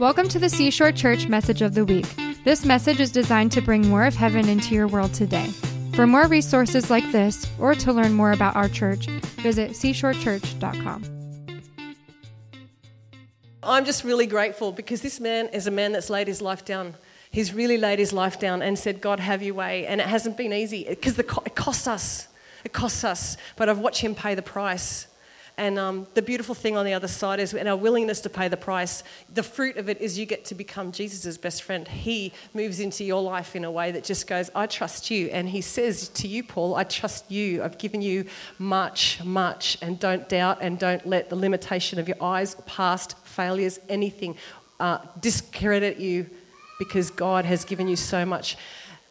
Welcome to the Seashore Church Message of the Week. This message is designed to bring more of heaven into your world today. For more resources like this, or to learn more about our church, visit seashorechurch.com. I'm just really grateful because this man is a man that's laid his life down. He's really laid his life down and said, God, have your way. And it hasn't been easy because it costs us. It costs us. But I've watched him pay the price. And um, the beautiful thing on the other side is, in our willingness to pay the price, the fruit of it is you get to become Jesus' best friend. He moves into your life in a way that just goes, I trust you. And he says to you, Paul, I trust you. I've given you much, much. And don't doubt and don't let the limitation of your eyes, past failures, anything uh, discredit you because God has given you so much.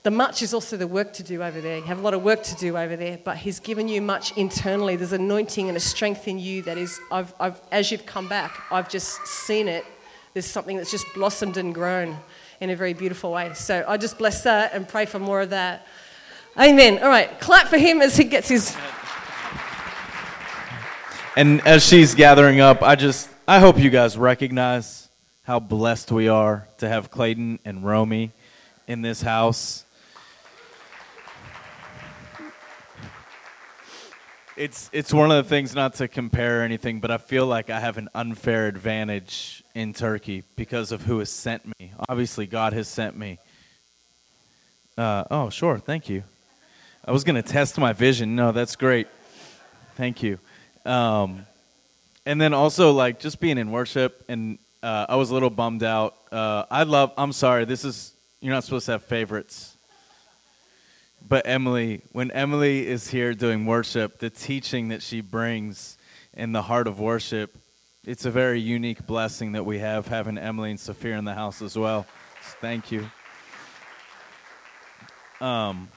The much is also the work to do over there. You have a lot of work to do over there, but He's given you much internally. There's anointing and a strength in you that is, I've, I've, as you've come back, I've just seen it. There's something that's just blossomed and grown in a very beautiful way. So I just bless that and pray for more of that. Amen. All right, clap for him as he gets his. And as she's gathering up, I just, I hope you guys recognize how blessed we are to have Clayton and Romy in this house. It's it's one of the things not to compare or anything, but I feel like I have an unfair advantage in Turkey because of who has sent me. Obviously, God has sent me. Uh, oh, sure, thank you. I was going to test my vision. No, that's great. Thank you. Um, and then also like just being in worship, and uh, I was a little bummed out. Uh, I love. I'm sorry. This is you're not supposed to have favorites. But Emily, when Emily is here doing worship, the teaching that she brings in the heart of worship, it's a very unique blessing that we have having Emily and Sophia in the house as well. So thank you. Um,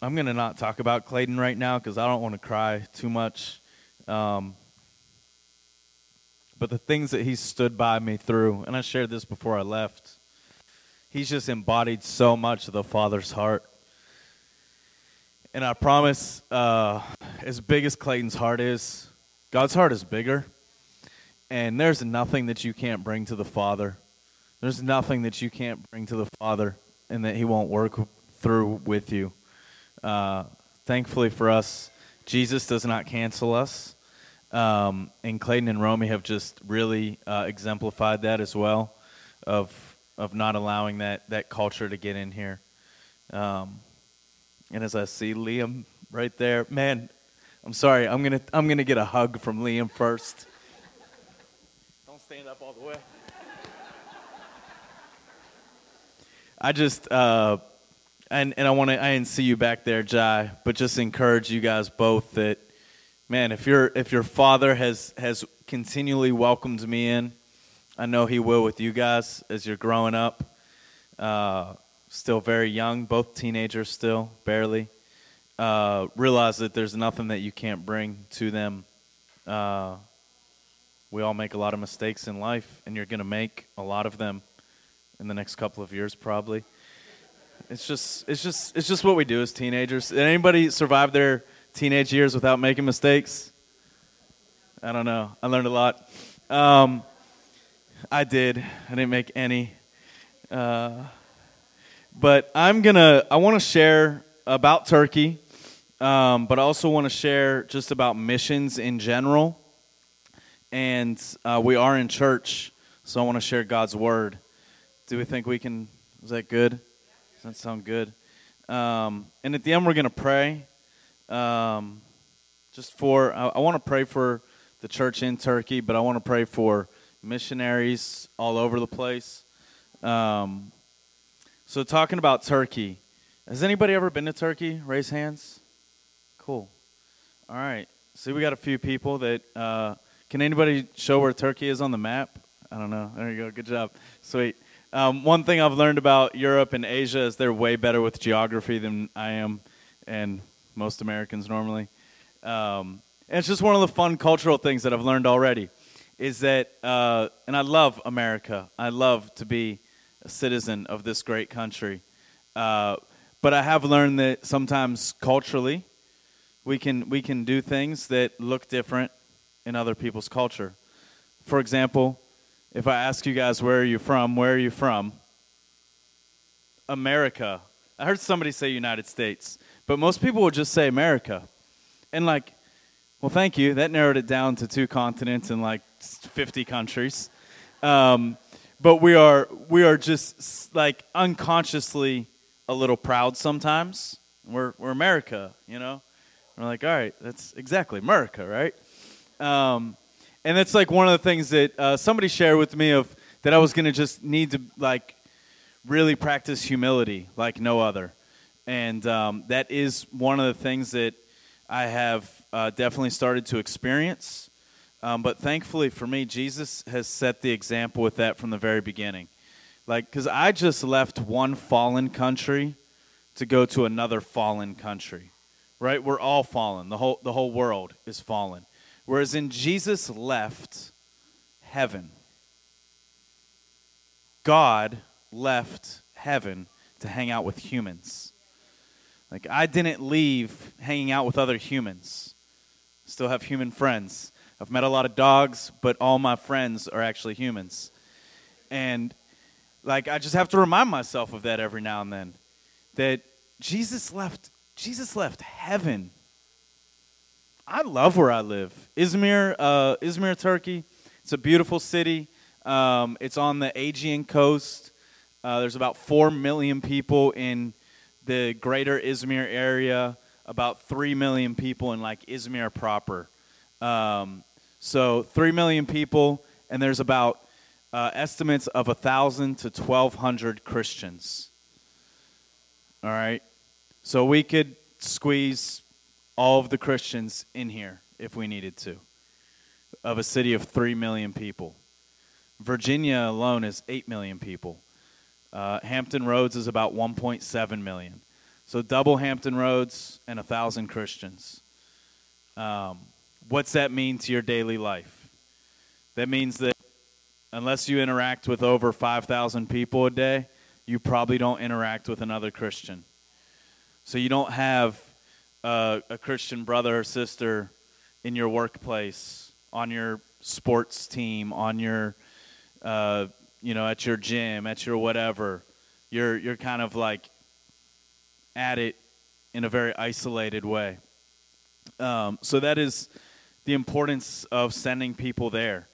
I'm going to not talk about Clayton right now because I don't want to cry too much. Um, but the things that he stood by me through, and I shared this before I left, he's just embodied so much of the Father's heart. And I promise, uh, as big as Clayton's heart is, God's heart is bigger. And there's nothing that you can't bring to the Father. There's nothing that you can't bring to the Father and that He won't work through with you. Uh, thankfully for us, Jesus does not cancel us. Um, and Clayton and Romy have just really uh, exemplified that as well, of of not allowing that that culture to get in here. Um, and as I see Liam right there, man, I'm sorry. I'm gonna I'm gonna get a hug from Liam first. Don't stand up all the way. I just uh, and and I want to I didn't see you back there, Jai, but just encourage you guys both that, man, if your if your father has has continually welcomed me in, I know he will with you guys as you're growing up. Uh, still very young, both teenagers still, barely. Uh, realize that there's nothing that you can't bring to them. Uh, we all make a lot of mistakes in life, and you're going to make a lot of them in the next couple of years, probably. It's just, it's just, it's just what we do as teenagers. Did anybody survive their teenage years without making mistakes? I don't know. I learned a lot. Um, I did. I didn't make any. Uh, but I'm gonna. I want to share about Turkey, um, but I also want to share just about missions in general. And uh, we are in church, so I want to share God's word. Do we think we can? Is that good? Does that sound good? Um, and at the end, we're gonna pray. Um, just for I, I want to pray for the church in Turkey, but I want to pray for missionaries all over the place. Um, so, talking about Turkey, has anybody ever been to Turkey? Raise hands. Cool. All right. See, we got a few people that. Uh, can anybody show where Turkey is on the map? I don't know. There you go. Good job. Sweet. Um, one thing I've learned about Europe and Asia is they're way better with geography than I am, and most Americans normally. Um, and it's just one of the fun cultural things that I've learned already is that, uh, and I love America. I love to be citizen of this great country. Uh, but I have learned that sometimes culturally, we can we can do things that look different in other people's culture. For example, if I ask you guys, where are you from? Where are you from? America. I heard somebody say United States, but most people would just say America. And like, well, thank you. That narrowed it down to two continents and like 50 countries. Um, but we are we are just like unconsciously a little proud sometimes. We're we're America, you know. We're like, all right, that's exactly America, right? Um, and that's like one of the things that uh, somebody shared with me of that I was gonna just need to like really practice humility like no other, and um, that is one of the things that I have uh, definitely started to experience. Um, but thankfully for me, Jesus has set the example with that from the very beginning. Like, because I just left one fallen country to go to another fallen country, right? We're all fallen. The whole, the whole world is fallen. Whereas in Jesus left heaven, God left heaven to hang out with humans. Like, I didn't leave hanging out with other humans, still have human friends. I've met a lot of dogs, but all my friends are actually humans. And like I just have to remind myself of that every now and then. That Jesus left Jesus left heaven. I love where I live. Izmir, uh, Izmir, Turkey. It's a beautiful city. Um, it's on the Aegean coast. Uh, there's about four million people in the greater Izmir area. About three million people in like Izmir proper. Um, so, 3 million people, and there's about uh, estimates of 1,000 to 1,200 Christians. All right? So, we could squeeze all of the Christians in here if we needed to, of a city of 3 million people. Virginia alone is 8 million people. Uh, Hampton Roads is about 1.7 million. So, double Hampton Roads and 1,000 Christians. Um, what's that mean to your daily life? That means that unless you interact with over 5,000 people a day, you probably don't interact with another Christian. So you don't have a, a Christian brother or sister in your workplace, on your sports team, on your, uh, you know, at your gym, at your whatever. You're you're kind of like at it in a very isolated way. Um, so that is the importance of sending people there.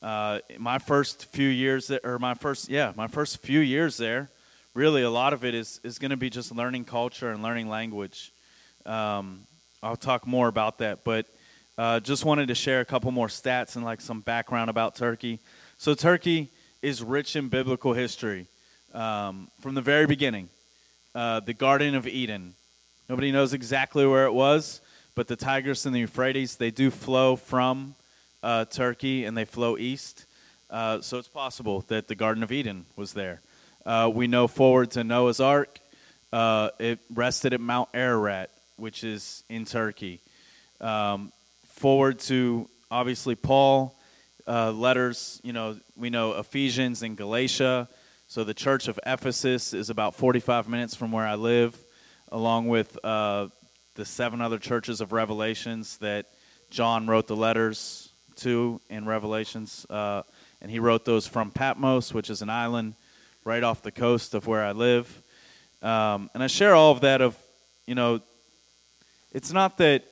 Uh, my first few years, there, or my first, yeah, my first few years there, really a lot of it is, is going to be just learning culture and learning language. Um, I'll talk more about that, but uh, just wanted to share a couple more stats and like some background about Turkey. So Turkey is rich in biblical history um, from the very beginning. Uh, the Garden of Eden. Nobody knows exactly where it was, but the Tigris and the Euphrates, they do flow from uh, Turkey and they flow east. Uh, so it's possible that the Garden of Eden was there. Uh, we know forward to Noah's Ark, uh, it rested at Mount Ararat, which is in Turkey. Um, forward to obviously Paul, uh, letters, you know, we know Ephesians and Galatia. So the church of Ephesus is about 45 minutes from where I live, along with uh, the seven other churches of Revelations that John wrote the letters to in Revelations. Uh, and he wrote those from Patmos, which is an island right off the coast of where I live. Um, and I share all of that of, you know, it's not that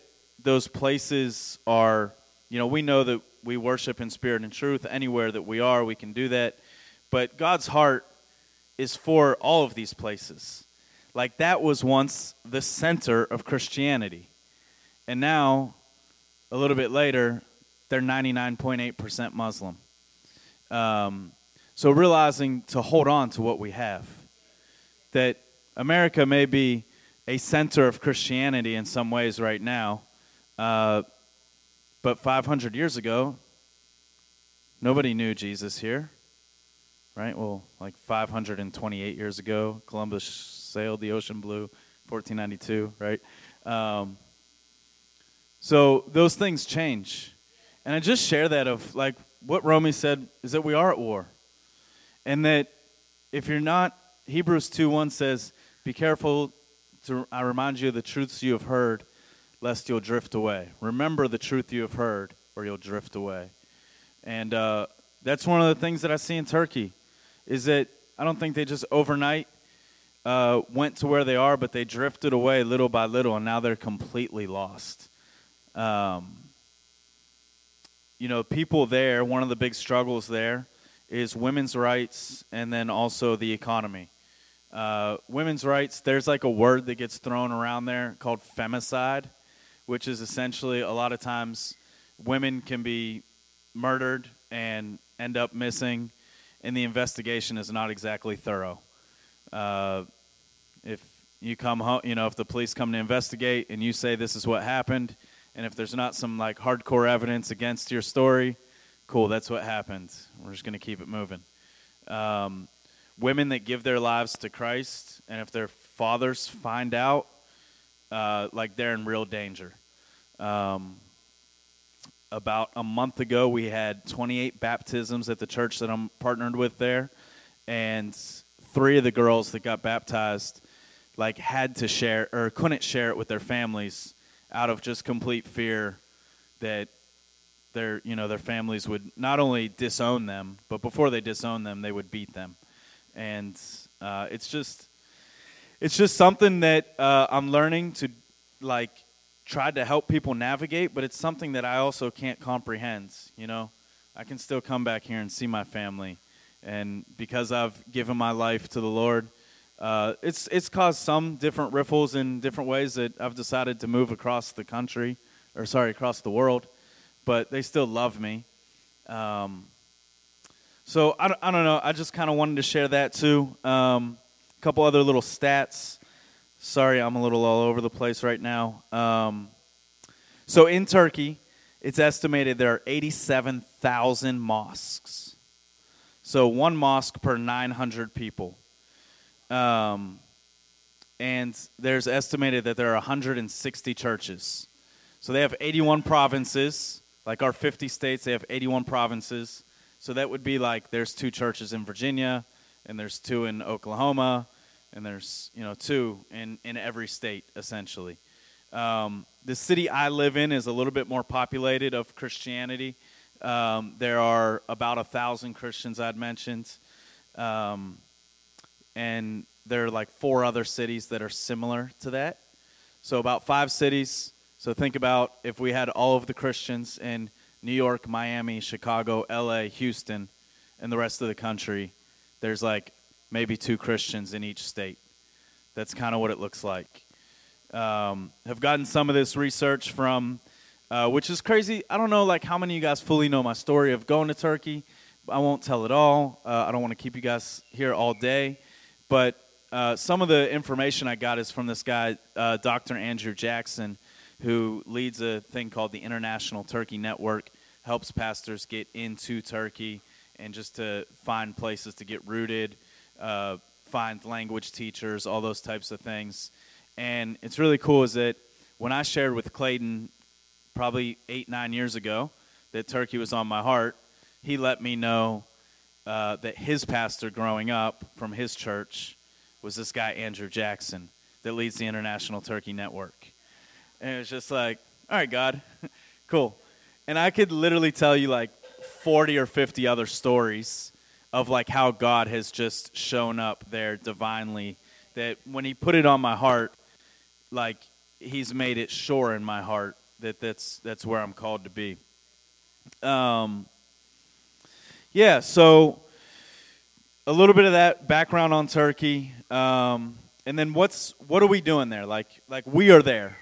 those places are, you know, we know that we worship in spirit and truth anywhere that we are, we can do that. But God's heart is for all of these places. Like that was once the center of Christianity. And now, a little bit later, they're 99.8% Muslim. Um, so realizing to hold on to what we have, that America may be a center of Christianity in some ways right now, uh, but 500 years ago, nobody knew Jesus here, right? Well, like 528 years ago, Columbus sailed the ocean blue, 1492, right? Um, so those things change. And I just share that of like what Romy said is that we are at war. And that if you're not, Hebrews 2 1 says, Be careful to, I remind you of the truths you have heard, lest you'll drift away. Remember the truth you have heard, or you'll drift away. And uh, that's one of the things that I see in Turkey, is that I don't think they just overnight uh, went to where they are, but they drifted away little by little, and now they're completely lost. Um, you know, people there, one of the big struggles there is women's rights and then also the economy. Uh, women's rights, there's like a word that gets thrown around there called femicide, which is essentially a lot of times women can be murdered and end up missing, and the investigation is not exactly thorough. Uh, if you come home, you know, if the police come to investigate and you say this is what happened, and if there's not some like hardcore evidence against your story, cool, that's what happened. We're just going to keep it moving. Um, women that give their lives to Christ, and if their fathers find out, uh, like they're in real danger. Um, about a month ago, we had 28 baptisms at the church that I'm partnered with there, and three of the girls that got baptized like had to share or couldn't share it with their families out of just complete fear that their you know their families would not only disown them, but before they disown them, they would beat them, and uh, it's just it's just something that uh, I'm learning to like try to help people navigate, but it's something that I also can't comprehend. You know, I can still come back here and see my family, and because I've given my life to the Lord. Uh, it's it's caused some different riffles in different ways that I've decided to move across the country, or sorry, across the world, but they still love me. Um, so I don't, I don't know. I just kind of wanted to share that too. Um, a couple other little stats. Sorry, I'm a little all over the place right now. Um, so in Turkey, it's estimated there are 87,000 mosques. So one mosque per 900 people. Um, and there's estimated that there are 160 churches. So they have 81 provinces, like our 50 states, they have 81 provinces. So that would be like there's two churches in Virginia, and there's two in Oklahoma, and there's you know two in in every state essentially. Um, the city I live in is a little bit more populated of Christianity. Um, there are about a thousand Christians I'd mentioned. Um, and there are like four other cities that are similar to that. So about five cities. So think about if we had all of the Christians in New York, Miami, Chicago, LA, Houston, and the rest of the country, there's like maybe two Christians in each state. That's kind of what it looks like. Um, have gotten some of this research from, uh, which is crazy. I don't know like how many of you guys fully know my story of going to Turkey. I won't tell it all. Uh, I don't want to keep you guys here all day. But uh, some of the information I got is from this guy, uh, Dr. Andrew Jackson, who leads a thing called the International Turkey Network, helps pastors get into Turkey and just to find places to get rooted, uh, find language teachers, all those types of things. And it's really cool is that when I shared with Clayton probably eight, nine years ago that Turkey was on my heart, he let me know uh, that his pastor growing up from his church was this guy, Andrew Jackson, that leads the International Turkey Network. And it was just like, all right, God, cool. And I could literally tell you like 40 or 50 other stories of like how God has just shown up there divinely. That when He put it on my heart, like He's made it sure in my heart that that's that's where I'm called to be. Um, yeah, so a little bit of that background on Turkey, um, and then what's what are we doing there? Like like we are there.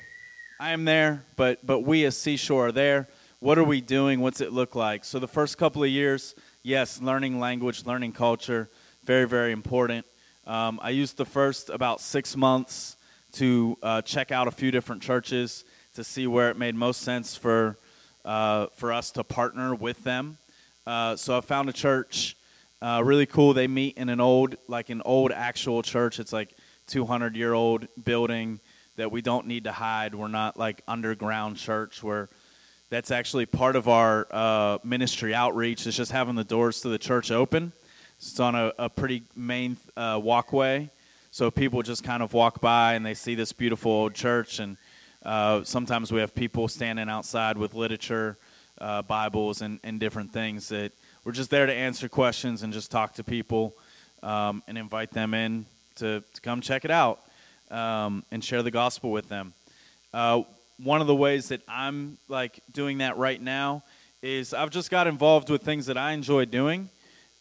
I am there, but but we as Seashore are there. What are we doing? What's it look like? So the first couple of years, yes, learning language, learning culture, very very important. Um, I used the first about six months to uh, check out a few different churches to see where it made most sense for uh, for us to partner with them. Uh, so I found a church, uh, really cool. They meet in an old, like an old actual church. It's like 200 year old building that we don't need to hide. We're not like underground church where that's actually part of our uh, ministry outreach. Is just having the doors to the church open. It's on a, a pretty main uh, walkway, so people just kind of walk by and they see this beautiful old church. And uh, sometimes we have people standing outside with literature uh, Bibles and, and different things. That we're just there to answer questions and just talk to people um, and invite them in to, to come check it out um, and share the gospel with them. Uh, one of the ways that I'm like doing that right now is I've just got involved with things that I enjoy doing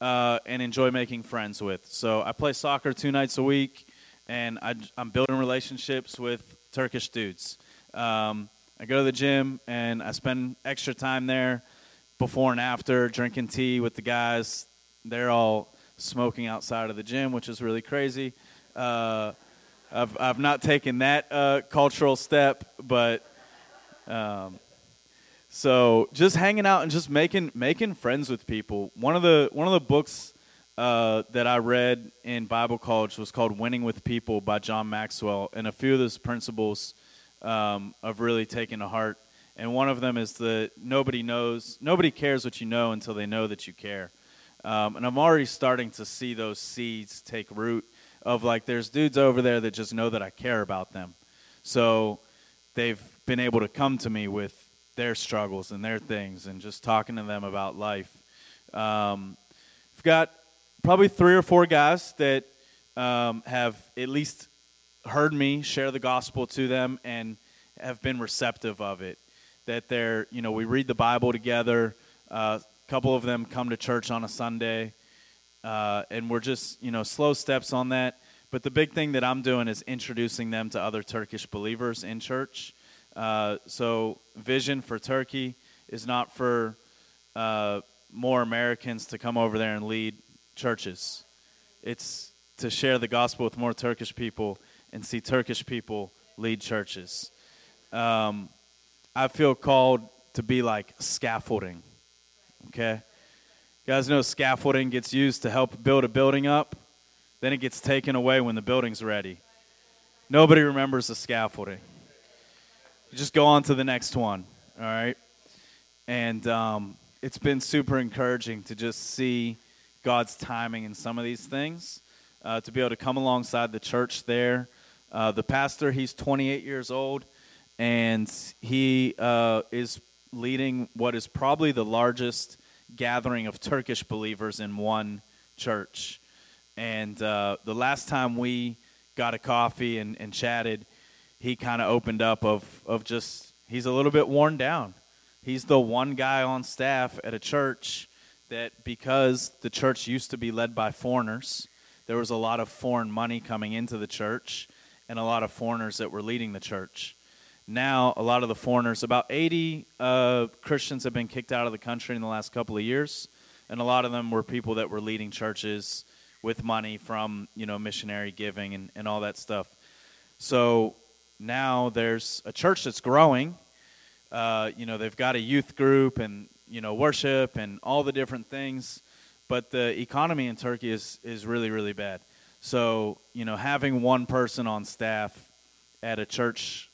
uh, and enjoy making friends with. So I play soccer two nights a week, and I, am building relationships with Turkish dudes. Um, I go to the gym and I spend extra time there before and after drinking tea with the guys. They're all smoking outside of the gym, which is really crazy. Uh, I've I've not taken that uh, cultural step, but um, so just hanging out and just making making friends with people. One of the one of the books uh, that I read in Bible college was called "Winning with People" by John Maxwell, and a few of those principles um, I've really taking to heart. And one of them is that nobody knows, nobody cares what you know until they know that you care. Um, and I'm already starting to see those seeds take root of like, there's dudes over there that just know that I care about them. So they've been able to come to me with their struggles and their things and just talking to them about life. Um, I've got probably three or four guys that um, have at least heard me share the gospel to them and have been receptive of it. That they're, you know, we read the Bible together. Uh, a couple of them come to church on a Sunday, uh, and we're just, you know, slow steps on that. But the big thing that I'm doing is introducing them to other Turkish believers in church. Uh, so, Vision for Turkey is not for uh, more Americans to come over there and lead churches. It's to share the gospel with more Turkish people and see Turkish people lead churches. Um, I feel called to be like scaffolding. Okay? You guys know scaffolding gets used to help build a building up, then it gets taken away when the building's ready. Nobody remembers the scaffolding. You just go on to the next one, all right? And um, it's been super encouraging to just see God's timing in some of these things, uh, to be able to come alongside the church there uh, the pastor, he's 28 years old, and he uh, is leading what is probably the largest gathering of Turkish believers in one church. And uh, the last time we got a coffee and, and chatted, he kind of opened up of, of just, he's a little bit worn down. He's the one guy on staff at a church that because the church used to be led by foreigners, there was a lot of foreign money coming into the church and a lot of foreigners that were leading the church. Now, a lot of the foreigners, about 80 uh, Christians have been kicked out of the country in the last couple of years, and a lot of them were people that were leading churches with money from you know missionary giving and, and all that stuff. So now there's a church that's growing. Uh, you know they've got a youth group and you know worship and all the different things, but the economy in Turkey is is really really bad. So, you know, having one person on staff at a church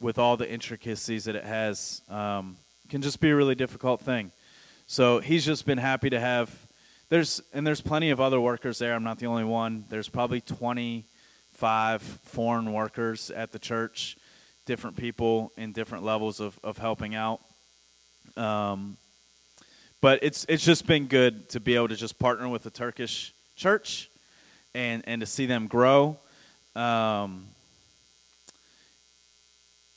with all the intricacies that it has um, can just be a really difficult thing. So he's just been happy to have. There's and there's plenty of other workers there. I'm not the only one. There's probably 25 foreign workers at the church, different people in different levels of, of helping out. Um, but it's it's just been good to be able to just partner with the Turkish church and and to see them grow. Um,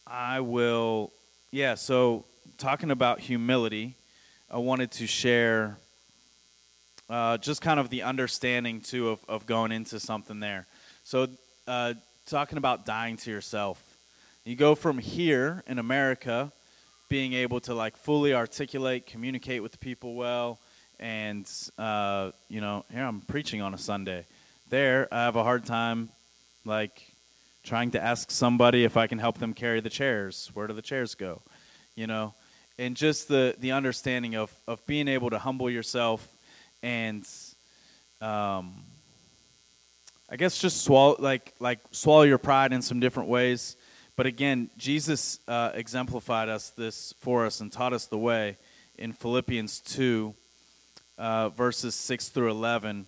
I will, yeah. So talking about humility, I wanted to share uh, just kind of the understanding too of, of going into something there. So uh, talking about dying to yourself, you go from here in America, being able to like fully articulate, communicate with people well, and uh, you know, here I'm preaching on a Sunday there, I have a hard time, like, trying to ask somebody if I can help them carry the chairs. Where do the chairs go? You know, and just the the understanding of of being able to humble yourself and, um, I guess just swallow like like swallow your pride in some different ways. But again, Jesus uh, exemplified us this for us and taught us the way in Philippians two, uh, verses six through eleven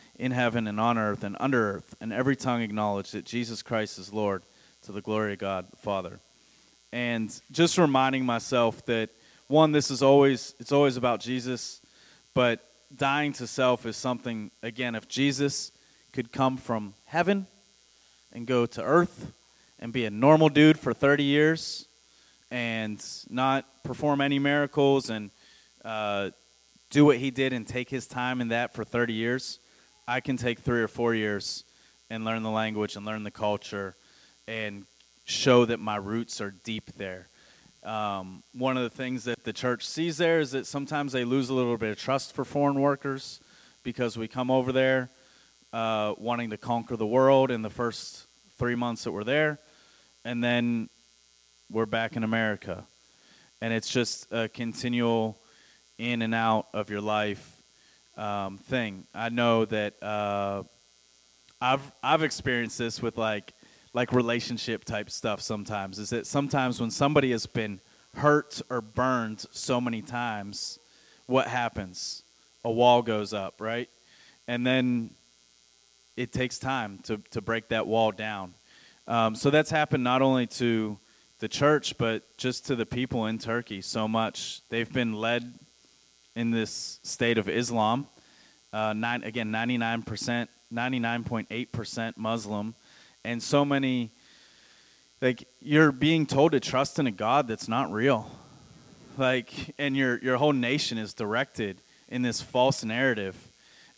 in heaven and on earth and under earth, and every tongue acknowledge that Jesus Christ is Lord to the glory of God the Father. And just reminding myself that one this is always it's always about jesus but dying to self is something again if jesus could come from heaven and go to earth and be a normal dude for 30 years and not perform any miracles and uh, do what he did and take his time in that for 30 years i can take three or four years and learn the language and learn the culture and show that my roots are deep there. Um, one of the things that the church sees there is that sometimes they lose a little bit of trust for foreign workers because we come over there uh, wanting to conquer the world in the first three months that we're there, and then we're back in America. And it's just a continual in and out of your life um, thing. I know that uh, I've I've experienced this with like like relationship type stuff sometimes is that sometimes when somebody has been hurt or burned so many times what happens? A wall goes up right? And then it takes time to, to break that wall down. Um, so that's happened not only to the church but just to the people in turkey so much. They've been led in this state of islam uh, nine, again 99% 99.8% muslim. And so many like you're being told to trust in a god that's not real. Like and your your whole nation is directed in this false narrative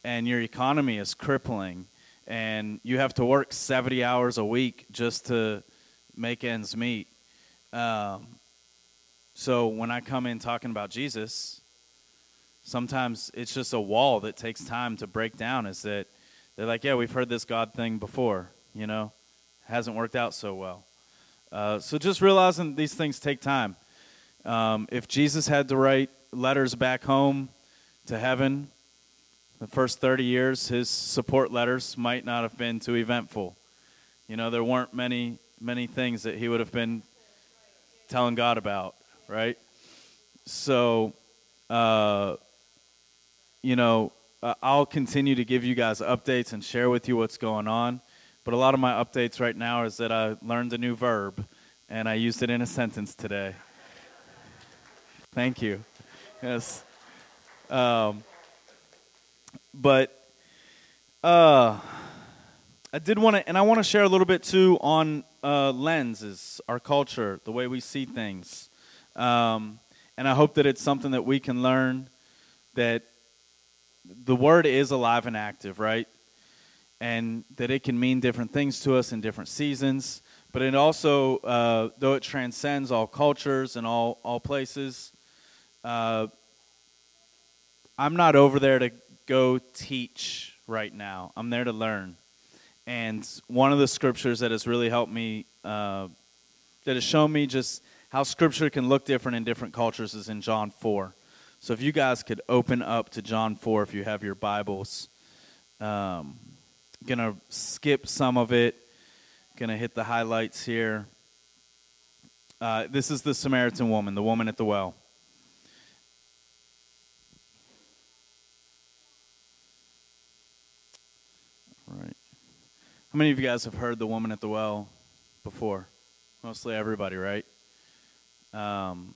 and your economy is crippling and you have to work 70 hours a week just to make ends meet. Um, so when i come in talking about jesus sometimes it's just a wall that takes time to break down is that they're like yeah we've heard this god thing before you know, hasn't worked out so well. Uh, so just realizing these things take time. Um, if Jesus had to write letters back home to heaven, the first 30 years, his support letters might not have been too eventful. You know, there weren't many, many things that he would have been telling God about, right? So, uh, you know, I'll continue to give you guys updates and share with you what's going on. But a lot of my updates right now is that I learned a new verb and I used it in a sentence today. Thank you. Yes. Um, but uh, I did want to, and I want to share a little bit too on uh, lenses, our culture, the way we see things. Um, and I hope that it's something that we can learn that the word is alive and active, right? and that it can mean different things to us in different seasons. But it also, uh, though it transcends all cultures and all, all places, uh, I'm not over there to go teach right now. I'm there to learn. And one of the scriptures that has really helped me, uh, that has shown me just how scripture can look different in different cultures, is in John 4. So if you guys could open up to John 4 if you have your Bibles. Um, Gonna skip some of it. Gonna hit the highlights here. Uh, this is the Samaritan woman, the woman at the well. Right. How many of you guys have heard the woman at the well before? Mostly everybody, right? Um,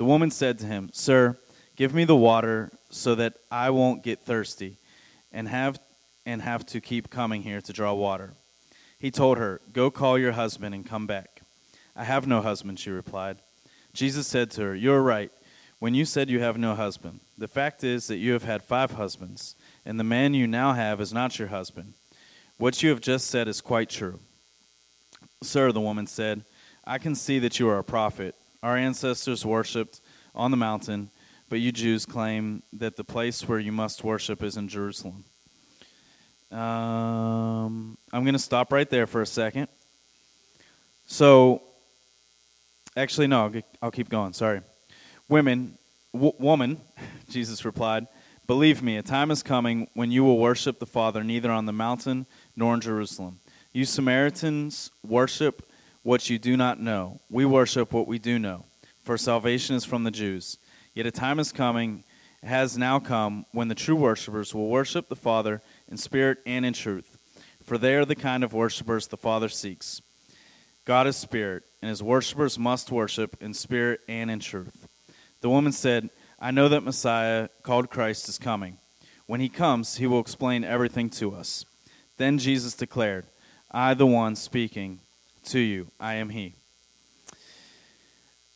The woman said to him, Sir, give me the water so that I won't get thirsty and have and have to keep coming here to draw water. He told her, Go call your husband and come back. I have no husband, she replied. Jesus said to her, You are right when you said you have no husband. The fact is that you have had five husbands, and the man you now have is not your husband. What you have just said is quite true. Sir, the woman said, I can see that you are a prophet. Our ancestors worshipped on the mountain, but you Jews claim that the place where you must worship is in Jerusalem. Um, I'm going to stop right there for a second. So, actually, no, I'll keep going. Sorry. Women, w- woman, Jesus replied, believe me, a time is coming when you will worship the Father neither on the mountain nor in Jerusalem. You Samaritans worship what you do not know. We worship what we do know, for salvation is from the Jews. Yet a time is coming, has now come, when the true worshippers will worship the Father in spirit and in truth, for they are the kind of worshippers the Father seeks. God is spirit, and his worshippers must worship in spirit and in truth. The woman said, I know that Messiah, called Christ, is coming. When he comes, he will explain everything to us. Then Jesus declared, I, the one speaking to you, I am He.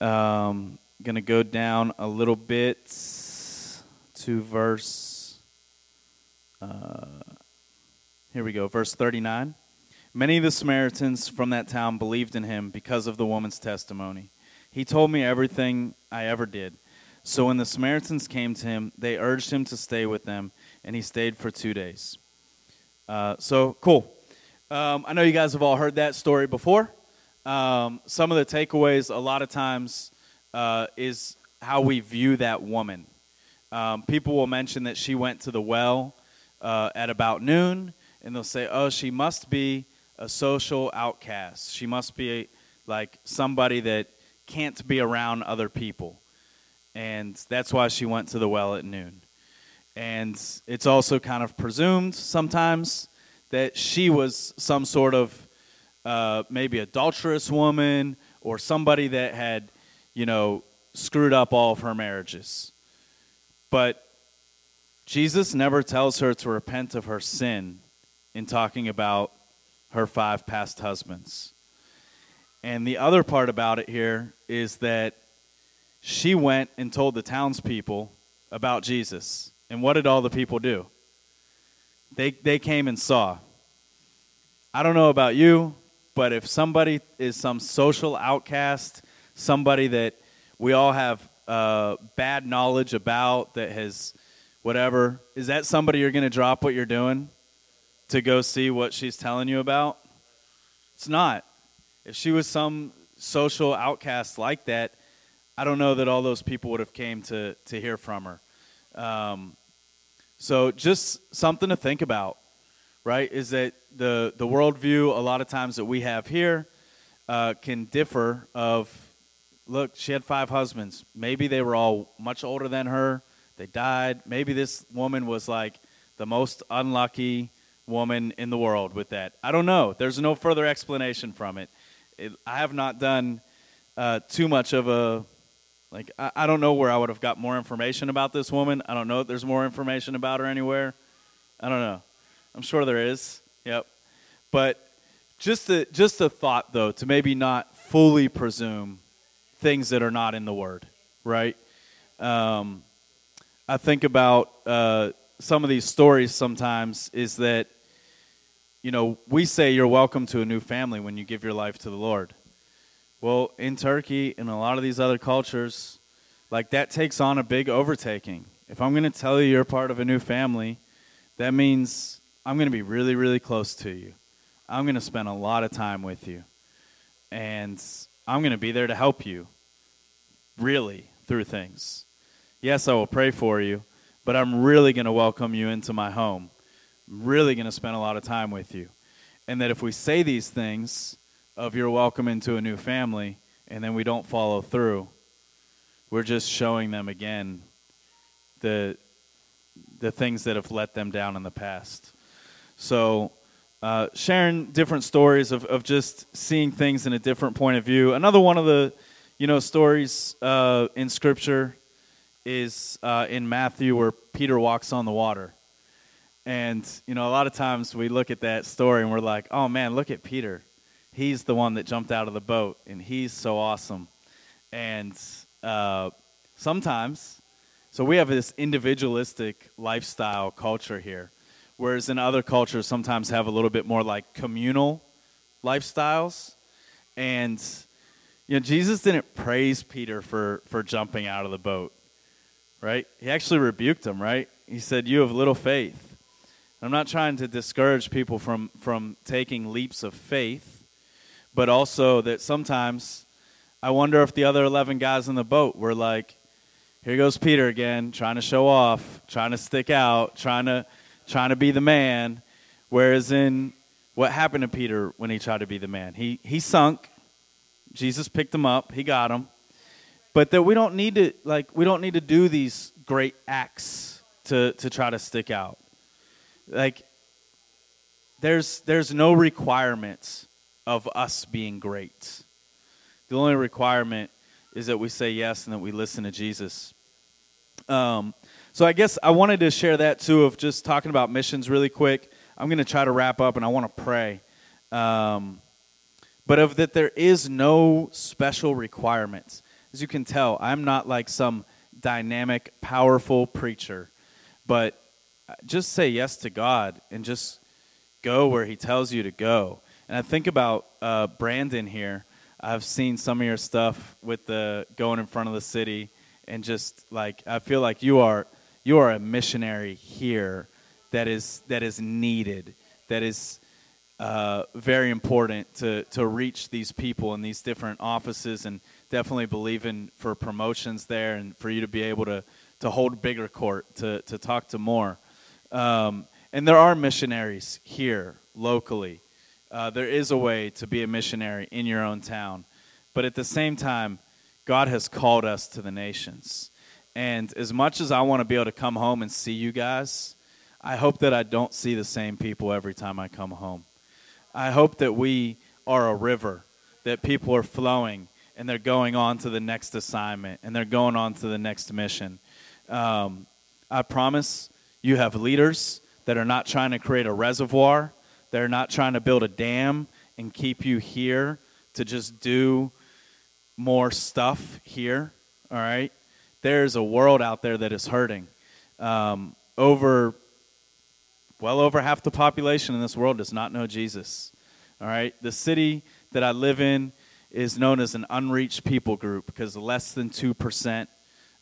Um, to go down a little bit to verse. Uh, here we go, verse 39. Many of the Samaritans from that town believed in him because of the woman's testimony. He told me everything I ever did. So when the Samaritans came to him, they urged him to stay with them, and he stayed for two days. Uh, so, cool. Um, I know you guys have all heard that story before. Um, some of the takeaways, a lot of times, uh, is how we view that woman. Um, people will mention that she went to the well uh, at about noon, and they'll say, "Oh, she must be a social outcast. She must be a, like somebody that can't be around other people." And that's why she went to the well at noon. And it's also kind of presumed sometimes that she was some sort of uh, maybe adulterous woman or somebody that had, you know, screwed up all of her marriages. But Jesus never tells her to repent of her sin in talking about her five past husbands. And the other part about it here is that she went and told the townspeople about Jesus. And what did all the people do? They, they came and saw. I don't know about you, but if somebody is some social outcast, somebody that we all have uh, bad knowledge about, that has whatever, is that somebody you're going to drop what you're doing to go see what she's telling you about? It's not. If she was some social outcast like that, I don't know that all those people would have came to, to hear from her. Um, so just something to think about, right? Is that the the worldview a lot of times that we have here uh, can differ. Of look, she had five husbands. Maybe they were all much older than her. They died. Maybe this woman was like the most unlucky woman in the world with that. I don't know. There's no further explanation from it. it I have not done uh, too much of a like, I, I don't know where I would have got more information about this woman. I don't know if there's more information about her anywhere. I don't know. I'm sure there is. Yep. But just a, just a thought, though, to maybe not fully presume things that are not in the Word, right? Um, I think about uh, some of these stories sometimes is that, you know, we say you're welcome to a new family when you give your life to the Lord. Well, in Turkey and a lot of these other cultures, like that takes on a big overtaking. If I'm going to tell you you're part of a new family, that means I'm going to be really, really close to you. I'm going to spend a lot of time with you. And I'm going to be there to help you, really, through things. Yes, I will pray for you, but I'm really going to welcome you into my home. I'm really going to spend a lot of time with you. And that if we say these things, of you're welcome into a new family and then we don't follow through, we're just showing them again the the things that have let them down in the past. So, uh, sharing different stories of, of just seeing things in a different point of view. Another one of the, you know, stories uh, in Scripture is uh, in Matthew where Peter walks on the water. And, you know, a lot of times we look at that story and we're like, oh man, look at Peter. He's the one that jumped out of the boat and he's so awesome. And uh, sometimes, so we have this individualistic lifestyle culture here, whereas in other cultures, sometimes have a little bit more like communal lifestyles. And, you know, Jesus didn't praise Peter for, for jumping out of the boat, right? He actually rebuked him, right? He said, You have little faith. I'm not trying to discourage people from, from taking leaps of faith, but also that sometimes I wonder if the other 11 guys in the boat were like, here goes Peter again, trying to show off, trying to stick out, trying to, trying to be the man. Whereas in what happened to Peter when he tried to be the man? He, he sunk. Jesus picked him up. He got him. But that we don't need to, like, we don't need to do these great acts to, to try to stick out like there's there's no requirements of us being great. The only requirement is that we say yes and that we listen to Jesus. Um, so I guess I wanted to share that too of just talking about missions really quick. I'm going to try to wrap up and I want to pray. Um, but of that there is no special requirements. As you can tell, I'm not like some dynamic, powerful preacher, but just say yes to God and just go where He tells you to go. And I think about uh, Brandon here. I've seen some of your stuff with the going in front of the city, and just like I feel like you are you are a missionary here that is that is needed, that is uh, very important to to reach these people in these different offices, and definitely believing for promotions there, and for you to be able to to hold bigger court, to to talk to more. Um, and there are missionaries here locally. Uh, there is a way to be a missionary in your own town. But at the same time, God has called us to the nations. And as much as I want to be able to come home and see you guys, I hope that I don't see the same people every time I come home. I hope that we are a river, that people are flowing and they're going on to the next assignment and they're going on to the next mission. Um, I promise you have leaders that are not trying to create a reservoir, they're not trying to build a dam and keep you here to just do more stuff here. All right? There's a world out there that is hurting. Um, over, well over half the population in this world does not know Jesus. All right? The city that I live in is known as an unreached people group because less than 2%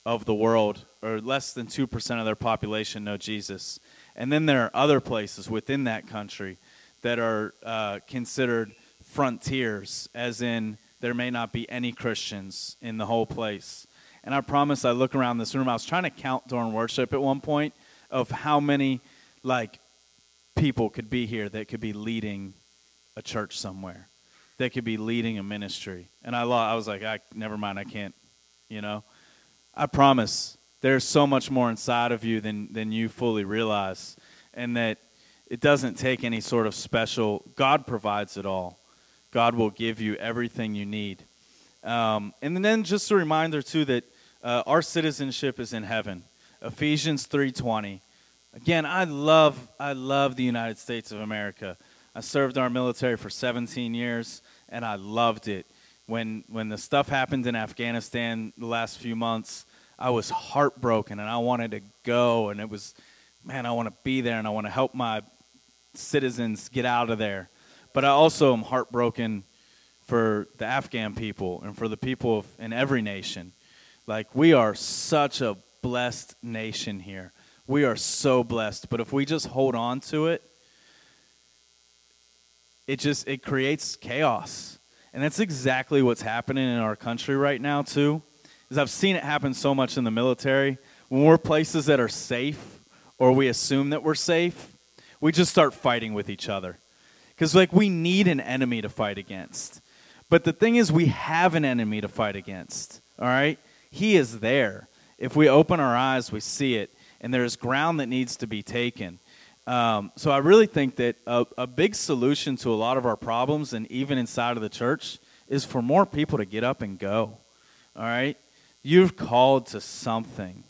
of the world, or less than 2% of their population, know Jesus. And then there are other places within that country that are uh, considered frontiers, as in there may not be any Christians in the whole place. And I promise I look around this room. I was trying to count during worship at one point of how many like people could be here that could be leading a church somewhere, that could be leading a ministry. And I, I was like, I never mind, I can't, you know. I promise there's so much more inside of you than, than you fully realize, and that it doesn't take any sort of special, God provides it all. God will give you everything you need. Um, and then just a reminder, too, that uh, our citizenship is in heaven. Ephesians 3.20. Again, I love, I love the United States of America. I served our military for 17 years, and I loved it when when the stuff happened in Afghanistan the last few months, I was heartbroken and I wanted to go and it was man, I want to be there and I want to help my citizens get out of there. But I also am heartbroken for the Afghan people and for the people of, in every nation. Like we are such a blessed nation here. We are so blessed, but if we just hold on to it, it just it creates chaos and that's exactly what's happening in our country right now, too. Is I've seen it happen so much in the military. When we're places that are safe, or we assume that we're safe, we just start fighting with each other. Because, like, we need an enemy to fight against. But the thing is, we have an enemy to fight against. All right? He is there. If we open our eyes, we see it. And there's ground that needs to be taken. Um, so I really think that a, a big solution to a lot of our problems, and even inside of the church, is for more people to get up and go. All right? You've called to something.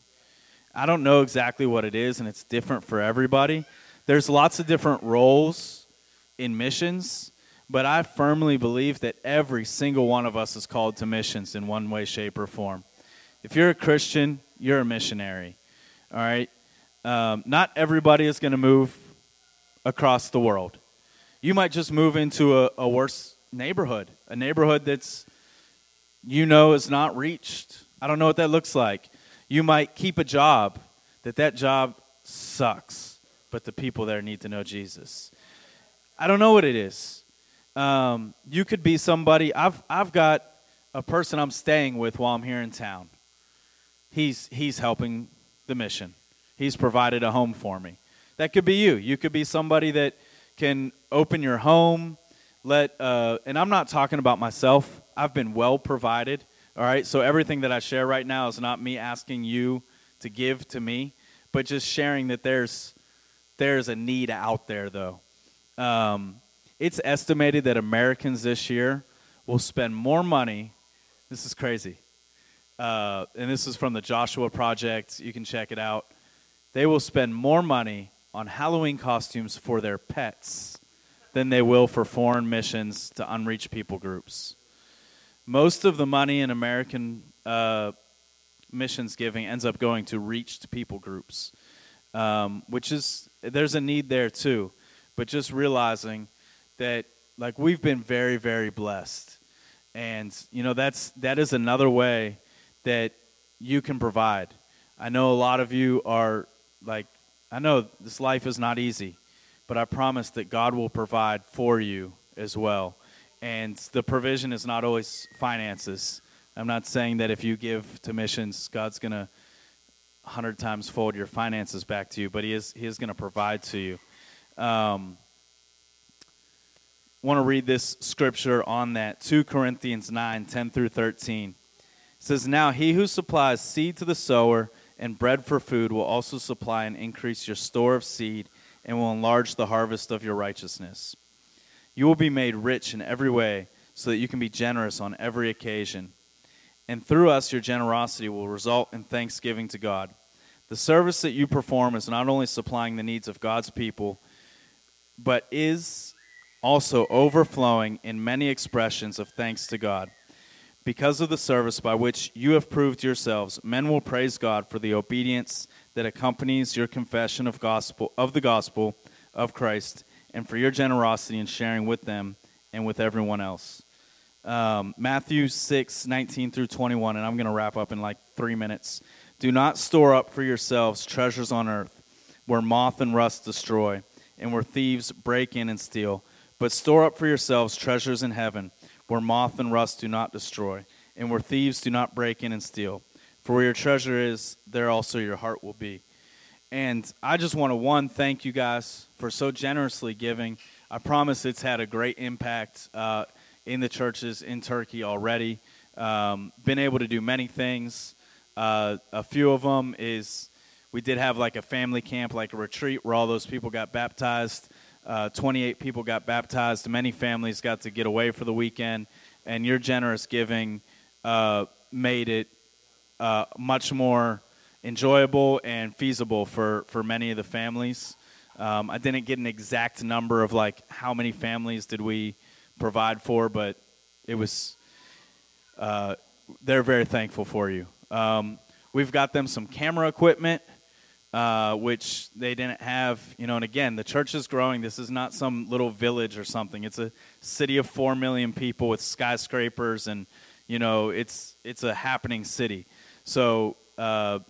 I don't know exactly what it is, and it's different for everybody. There's lots of different roles in missions, but I firmly believe that every single one of us is called to missions in one way, shape, or form. If you're a Christian, you're a missionary. All right? Um, not everybody is going to move across the world. You might just move into a, a worse neighborhood, a neighborhood that's, you know, is not reached. I don't know what that looks like. You might keep a job that that job sucks, but the people there need to know Jesus. I don't know what it is. Um, you could be somebody. I've I've got a person I'm staying with while I'm here in town. He's he's helping the mission. He's provided a home for me. That could be you. You could be somebody that can open your home. Let uh, and I'm not talking about myself. I've been well provided. All right. So everything that I share right now is not me asking you to give to me, but just sharing that there's there's a need out there though um, it's estimated that Americans this year will spend more money. This is crazy. Uh, and this is from the Joshua Project. You can check it out. They will spend more money on Halloween costumes for their pets than they will for foreign missions to unreached people groups. Most of the money in American uh, missions giving ends up going to reached people groups, um, which is, there's a need there too but just realizing that like we've been very very blessed and you know that's that is another way that you can provide. I know a lot of you are like i know this life is not easy but i promise that god will provide for you as well. And the provision is not always finances. I'm not saying that if you give to missions god's going to 100 times fold your finances back to you but he is he is going to provide to you. Um, want to read this scripture on that? 2 Corinthians 9 10 through 13. Says, Now he who supplies seed to the sower and bread for food will also supply and increase your store of seed and will enlarge the harvest of your righteousness. You will be made rich in every way so that you can be generous on every occasion. And through us, your generosity will result in thanksgiving to God. The service that you perform is not only supplying the needs of God's people, but is also overflowing in many expressions of thanks to God. Because of the service by which you have proved yourselves, men will praise God for the obedience that accompanies your confession of gospel of the gospel of Christ, and for your generosity in sharing with them and with everyone else. Um, Matthew 6, 19 through 21, and I'm going to wrap up in like three minutes. Do not store up for yourselves treasures on earth, where moth and rust destroy and where thieves break in and steal. But store up for yourselves treasures in heaven, where moth and rust do not destroy, and where thieves do not break in and steal. For where your treasure is, there also your heart will be. And I just want to, one, thank you guys for so generously giving. I promise it's had a great impact uh, in the churches in Turkey already. Um, been able to do many things. Uh, a few of them is we did have like a family camp, like a retreat where all those people got baptized. Uh, 28 people got baptized. Many families got to get away for the weekend, and your generous giving uh, made it uh, much more enjoyable and feasible for, for many of the families. Um, I didn't get an exact number of like how many families did we provide for, but it was uh, they're very thankful for you. Um, we've got them some camera equipment uh, which they didn't have. You know, and again, the church is growing. This is not some little village or something. It's a city of four million people with skyscrapers, and you know, it's it's a happening city. So uh,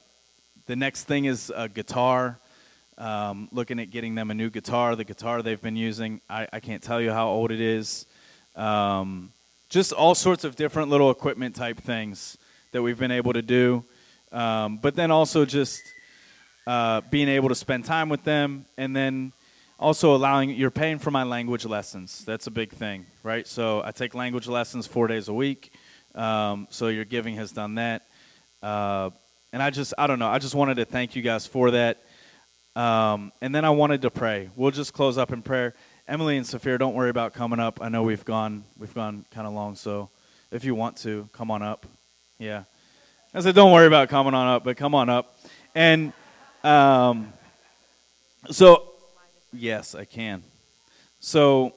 the next thing is a guitar. Um, looking at getting them a new guitar. The guitar they've been using, I, I can't tell you how old it is. Um, just all sorts of different little equipment type things that we've been able to do. Um, but then also just uh, being able to spend time with them. And then also allowing you're paying for my language lessons. That's a big thing, right? So I take language lessons four days a week. Um, so your giving has done that. Uh, and I just, I don't know, I just wanted to thank you guys for that. Um, and then I wanted to pray. We'll just close up in prayer. Emily and Sophia, don't worry about coming up. I know we've gone, we've gone kind of long, so if you want to, come on up. Yeah. I said, don't worry about coming on up, but come on up. And um, so, yes, I can. So,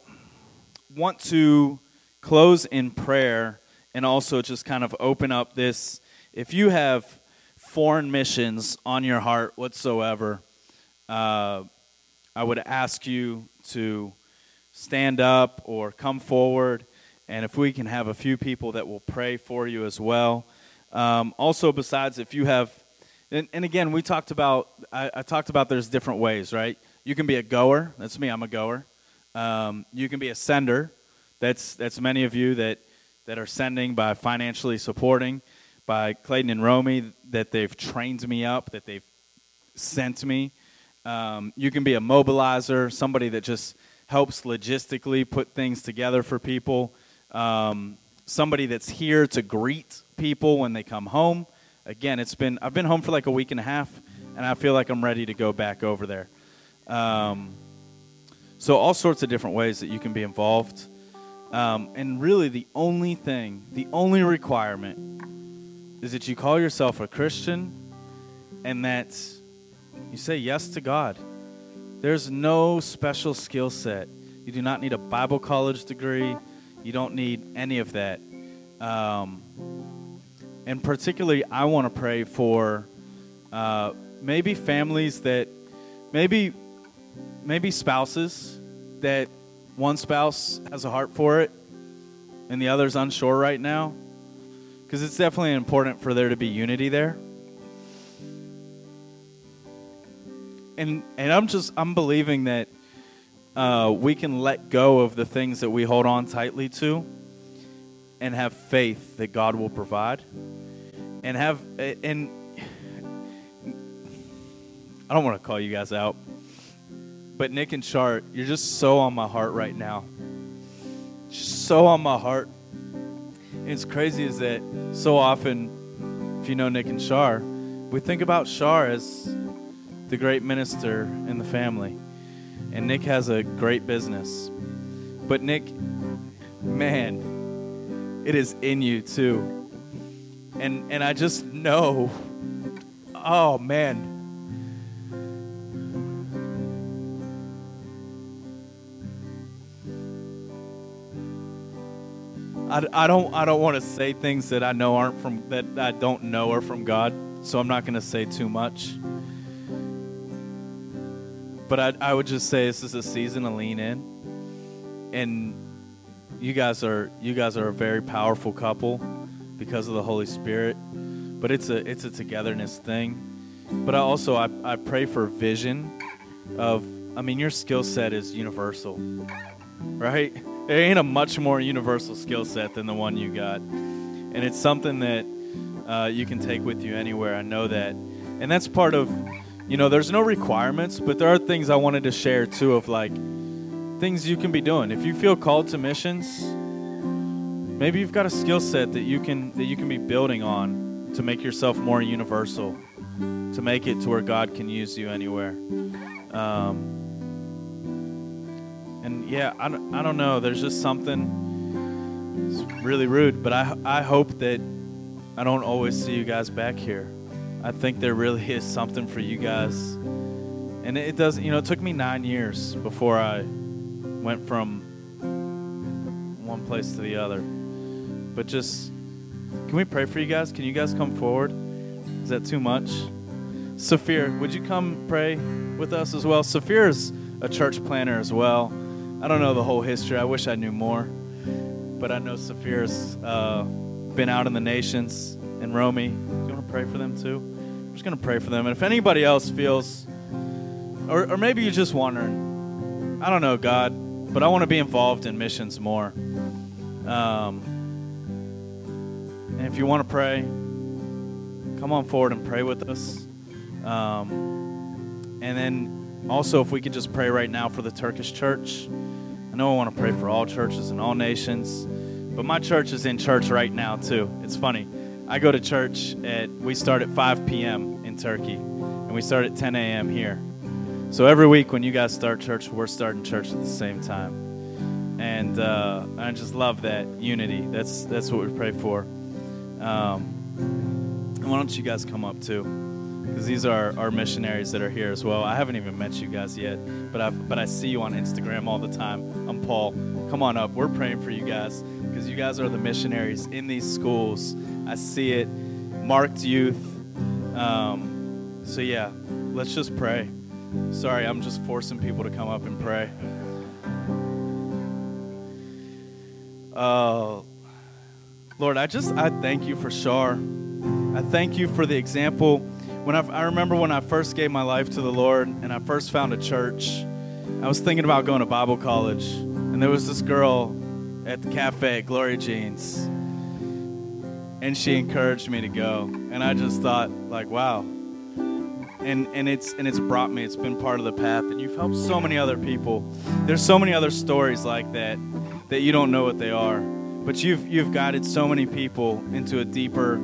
want to close in prayer and also just kind of open up this. If you have foreign missions on your heart whatsoever, uh, I would ask you to stand up or come forward. And if we can have a few people that will pray for you as well. Um, also, besides, if you have, and, and again, we talked about, I, I, talked about there's different ways, right? You can be a goer. That's me. I'm a goer. Um, you can be a sender. That's that's many of you that that are sending by financially supporting, by Clayton and Romy that they've trained me up, that they've sent me. Um, you can be a mobilizer, somebody that just helps logistically put things together for people. Um, somebody that's here to greet people when they come home. Again, it's been I've been home for like a week and a half, and I feel like I'm ready to go back over there. Um, so all sorts of different ways that you can be involved. Um, and really, the only thing, the only requirement, is that you call yourself a Christian, and that you say yes to God. There's no special skill set. You do not need a Bible college degree. You don't need any of that. Um, and particularly, I want to pray for uh, maybe families that, maybe, maybe spouses that one spouse has a heart for it and the other's unsure right now. Because it's definitely important for there to be unity there. and and I'm just I'm believing that uh, we can let go of the things that we hold on tightly to, and have faith that God will provide, and have and I don't want to call you guys out, but Nick and Char, you're just so on my heart right now, just so on my heart. And it's crazy is that so often, if you know Nick and Char, we think about Char as the great minister in the family. And Nick has a great business. But Nick, man, it is in you too. And and I just know oh man. I, I don't I don't want to say things that I know aren't from that I don't know are from God, so I'm not going to say too much. But I, I would just say this is a season to lean in, and you guys are you guys are a very powerful couple because of the Holy Spirit. But it's a it's a togetherness thing. But I also I, I pray for vision of I mean your skill set is universal, right? There ain't a much more universal skill set than the one you got, and it's something that uh, you can take with you anywhere. I know that, and that's part of you know, there's no requirements, but there are things I wanted to share too of like things you can be doing. If you feel called to missions, maybe you've got a skill set that you can that you can be building on to make yourself more universal, to make it to where God can use you anywhere. Um, and yeah, I, I don't know. There's just something. It's really rude, but I I hope that I don't always see you guys back here. I think there really is something for you guys. And it doesn't, you know, it took me nine years before I went from one place to the other. But just, can we pray for you guys? Can you guys come forward? Is that too much? Saphir, would you come pray with us as well? Saphir is a church planner as well. I don't know the whole history. I wish I knew more. But I know Saphir's uh, been out in the nations. And Romy, do you want to pray for them too? I'm just going to pray for them. And if anybody else feels, or, or maybe you're just wondering, I don't know, God, but I want to be involved in missions more. Um, and if you want to pray, come on forward and pray with us. Um, and then also, if we could just pray right now for the Turkish church. I know I want to pray for all churches and all nations, but my church is in church right now too. It's funny. I go to church at we start at 5 p.m. in Turkey, and we start at 10 a.m. here. So every week when you guys start church, we're starting church at the same time, and uh, I just love that unity. That's that's what we pray for. Um, why don't you guys come up too? because these are our missionaries that are here as well. I haven't even met you guys yet, but I but I see you on Instagram all the time. I'm Paul. Come on up. We're praying for you guys because you guys are the missionaries in these schools. I see it. Marked youth. Um, so yeah, let's just pray. Sorry, I'm just forcing people to come up and pray. Uh, Lord, I just I thank you for Shar. I thank you for the example when I, I remember when I first gave my life to the Lord and I first found a church, I was thinking about going to Bible college, and there was this girl at the cafe at Gloria Jean's, and she encouraged me to go, and I just thought, like, wow. And, and it's and it's brought me. It's been part of the path, and you've helped so many other people. There's so many other stories like that that you don't know what they are, but you've you've guided so many people into a deeper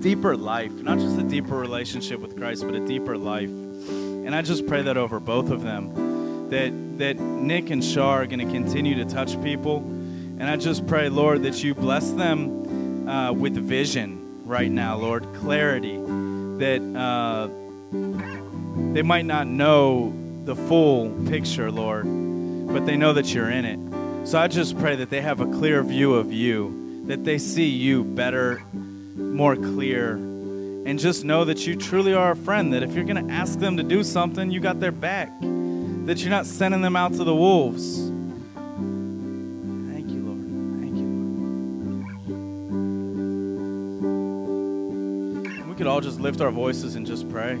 deeper life, not just a deeper relationship with Christ, but a deeper life. And I just pray that over both of them, that that Nick and Shar are going to continue to touch people. And I just pray, Lord, that you bless them uh, with vision right now, Lord, clarity, that uh, they might not know the full picture, Lord, but they know that you're in it. So I just pray that they have a clear view of you, that they see you better more clear. And just know that you truly are a friend, that if you're going to ask them to do something, you got their back, that you're not sending them out to the wolves. Thank you, Lord. Thank you, Lord. We could all just lift our voices and just pray.